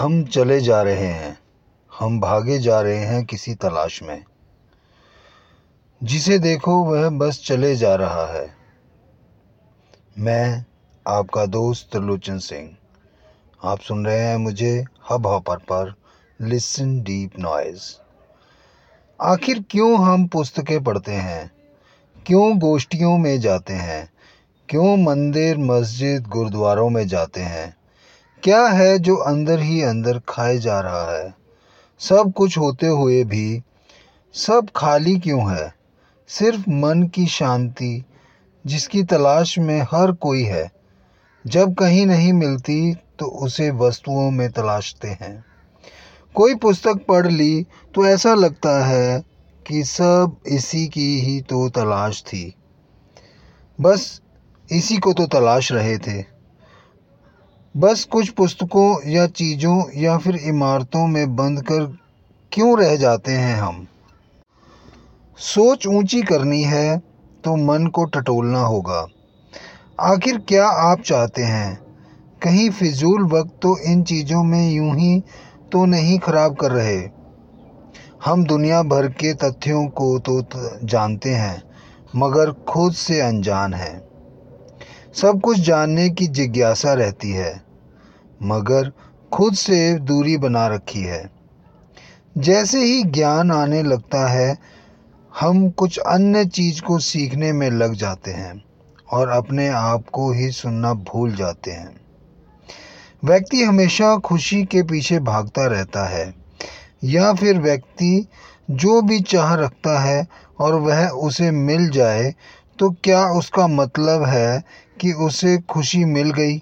हम चले जा रहे हैं। हम भागे जा रहे हैं किसी तलाश में। जिसे देखो वह बस चले जा रहा है। मैं, आपका दोस्त त्रिलोचन सिंह, आप सुन रहे हैं मुझे हब हॉपर पर लिसन डीप नॉइज़। आखिर क्यों हम पुस्तकें पढ़ते हैं? क्यों गोष्ठियों में जाते हैं? क्यों मंदिर, मस्जिद, गुरुद्वारों में जाते हैं? क्या है जो अंदर ही अंदर खाए जा रहा है? सब कुछ होते हुए भी सब खाली क्यों है? सिर्फ़ मन की शांति जिसकी तलाश में हर कोई है। जब कहीं नहीं मिलती तो उसे वस्तुओं में तलाशते हैं। कोई पुस्तक पढ़ ली तो ऐसा लगता है कि सब इसी की ही तो तलाश थी। बस इसी को तो तलाश रहे थे। बस कुछ पुस्तकों या चीज़ों या फिर इमारतों में बंद कर क्यों रह जाते हैं हम? सोच ऊँची करनी है तो मन को टटोलना होगा। आखिर क्या आप चाहते हैं? कहीं फिजूल वक्त तो इन चीज़ों में यूँ ही तो नहीं खराब कर रहे। हम दुनिया भर के तथ्यों को तो जानते हैं, मगर खुद से अनजान हैं। सब कुछ जानने की जिज्ञासा रहती है, मगर खुद से दूरी बना रखी है। जैसे ही ज्ञान आने लगता है, हम कुछ अन्य चीज़ को सीखने में लग जाते हैं और अपने आप को ही सुनना भूल जाते हैं। व्यक्ति हमेशा खुशी के पीछे भागता रहता है, या फिर व्यक्ति जो भी चाह रखता है और वह उसे मिल जाए तो क्या उसका मतलब है कि उसे खुशी मिल गई?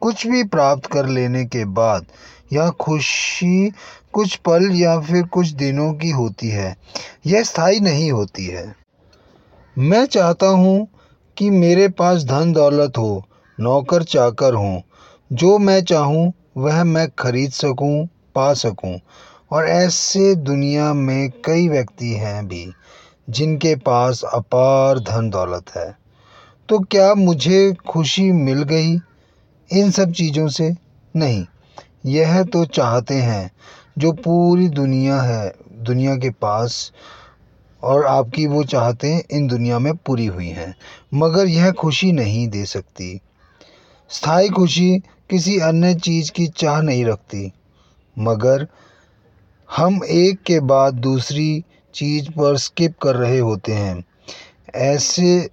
कुछ भी प्राप्त कर लेने के बाद यह खुशी कुछ पल या फिर कुछ दिनों की होती है, यह स्थायी नहीं होती है। मैं चाहता हूँ कि मेरे पास धन दौलत हो, नौकर चाकर हों। जो मैं चाहूँ, वह मैं खरीद सकूँ, पा सकूँ। और ऐसे दुनिया में कई व्यक्ति हैं भी। जिनके पास अपार धन दौलत है। तो क्या मुझे खुशी मिल गई इन सब चीज़ों से? नहीं। यह तो चाहते हैं जो पूरी दुनिया है, दुनिया के पास, और आपकी वो चाहते इन दुनिया में पूरी हुई हैं। मगर यह खुशी नहीं दे सकती। स्थायी खुशी किसी अन्य चीज़ की चाह नहीं रखती। मगर हम एक के बाद दूसरी चीज़ पर स्किप कर रहे होते हैं। ऐसे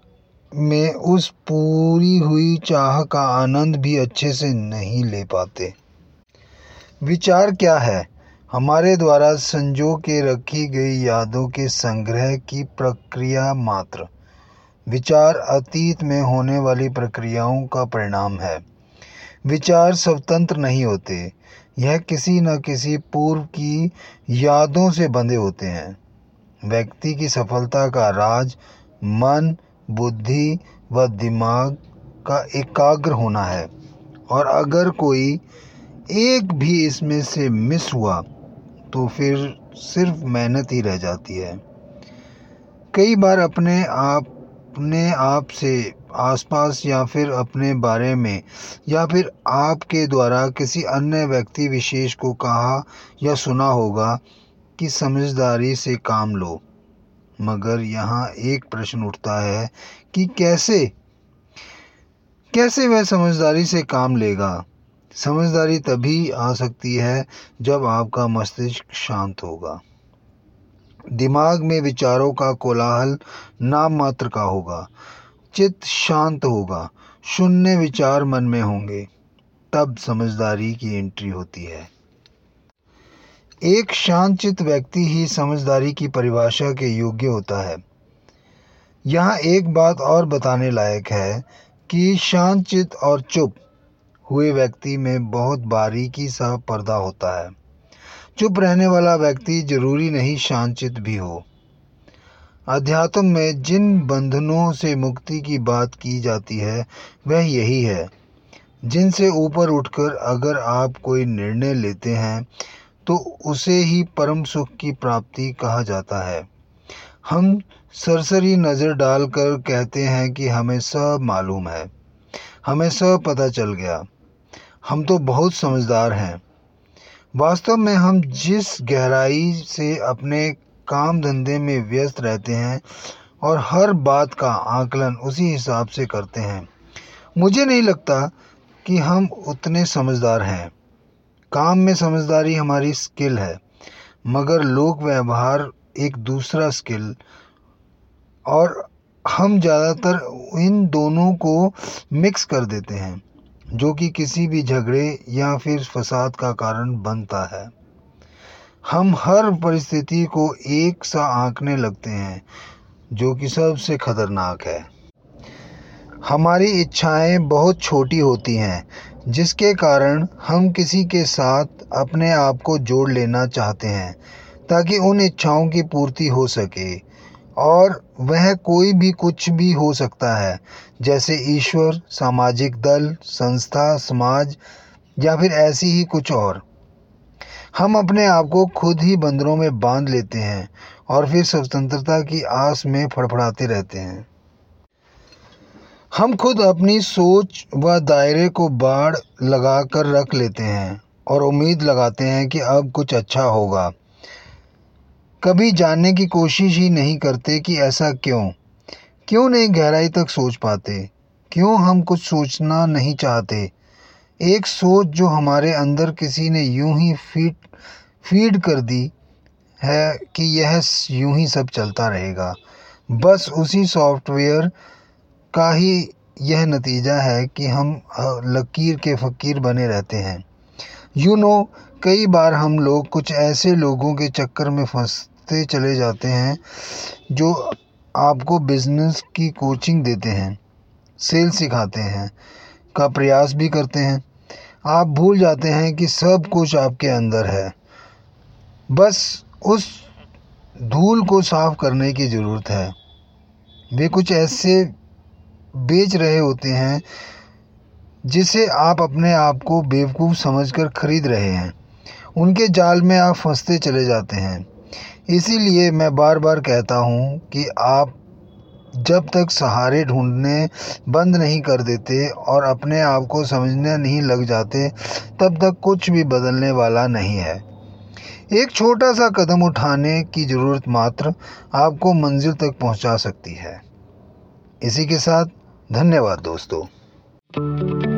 में उस पूरी हुई चाह का आनंद भी अच्छे से नहीं ले पाते। विचार क्या है? हमारे द्वारा संजो के रखी गई यादों के संग्रह की प्रक्रिया मात्र। विचार अतीत में होने वाली प्रक्रियाओं का परिणाम है। विचार स्वतंत्र नहीं होते। यह किसी न किसी पूर्व की यादों से बंधे होते हैं। व्यक्ति की सफलता का राज, मन, बुद्धि व दिमाग का एकाग्र होना है। और अगर कोई एक भी इसमें से मिस हुआ तो फिर सिर्फ़ मेहनत ही रह जाती है। कई बार अपने आप अपने आप से आसपास या फिर अपने बारे में, या फिर आपके द्वारा किसी अन्य व्यक्ति विशेष को कहा या सुना होगा कि समझदारी से काम लो। मगर यहाँ एक प्रश्न उठता है कि कैसे? कैसे वह समझदारी से काम लेगा? समझदारी तभी आ सकती है जब आपका मस्तिष्क शांत होगा। दिमाग में विचारों का कोलाहल नाम मात्र का होगा। चित्त शांत होगा। शून्य विचार मन में होंगे। तब समझदारी की एंट्री होती है। एक शांतचित व्यक्ति ही समझदारी की परिभाषा के योग्य होता है। यहाँ एक बात और बताने लायक है कि शांतचित और चुप हुए व्यक्ति में बहुत बारीकी सा पर्दा होता है। चुप रहने वाला व्यक्ति ज़रूरी नहीं शांतचित भी हो। अध्यात्म में जिन बंधनों से मुक्ति की बात की जाती है, वह यही है। जिनसे ऊपर उठकर अगर आप कोई निर्णय लेते हैं तो उसे ही परम सुख की प्राप्ति कहा जाता है। हम सरसरी नज़र डालकर कहते हैं कि हमें सब मालूम है। हमें सब पता चल गया। हम तो बहुत समझदार हैं। वास्तव में हम जिस गहराई से अपने काम धंधे में व्यस्त रहते हैं और हर बात का आकलन उसी हिसाब से करते हैं, मुझे नहीं लगता कि हम उतने समझदार हैं। काम में समझदारी हमारी स्किल है, मगर लोक व्यवहार एक दूसरा स्किल। और हम ज़्यादातर इन दोनों को मिक्स कर देते हैं, जो कि किसी भी झगड़े या फिर फसाद का कारण बनता है। हम हर परिस्थिति को एक सा आंकने लगते हैं, जो कि सबसे खतरनाक है। हमारी इच्छाएँ बहुत छोटी होती हैं जिसके कारण हम किसी के साथ अपने आप को जोड़ लेना चाहते हैं, ताकि उन इच्छाओं की पूर्ति हो सके। और वह कोई भी कुछ भी हो सकता है, जैसे ईश्वर, सामाजिक दल, संस्था, समाज, या फिर ऐसी ही कुछ और। हम अपने आप को खुद ही बंदरों में बाँध लेते हैं और फिर स्वतंत्रता की आस में फड़फड़ाते रहते हैं। हम खुद अपनी सोच व दायरे को बाढ़ लगा कर रख लेते हैं और उम्मीद लगाते हैं कि अब कुछ अच्छा होगा। कभी जानने की कोशिश ही नहीं करते कि ऐसा क्यों। क्यों नहीं गहराई तक सोच पाते? क्यों हम कुछ सोचना नहीं चाहते? एक सोच जो हमारे अंदर किसी ने यूँ ही फ़ीड फ़ीड कर दी है कि यह यूँ ही सब चलता रहेगा। बस उसी सॉफ्टवेयर का ही यह नतीजा है कि हम लकीर के फ़कीर बने रहते हैं। यू नो, कई बार हम लोग कुछ ऐसे लोगों के चक्कर में फंसते चले जाते हैं, जो आपको बिज़नेस की कोचिंग देते हैं, सेल सिखाते हैं, का प्रयास भी करते हैं। आप भूल जाते हैं कि सब कुछ आपके अंदर है। बस उस धूल को साफ़ करने की ज़रूरत है। वे कुछ ऐसे बेच रहे होते हैं, जिसे आप अपने आप को बेवकूफ़ समझकर खरीद रहे हैं। उनके जाल में आप फंसते चले जाते हैं। इसीलिए मैं बार बार कहता हूँ कि आप जब तक सहारे ढूँढने बंद नहीं कर देते और अपने आप को समझने नहीं लग जाते, तब तक कुछ भी बदलने वाला नहीं है। एक छोटा सा कदम उठाने की ज़रूरत मात्र आपको मंजिल तक पहुँचा सकती है। इसी के साथ धन्यवाद दोस्तों।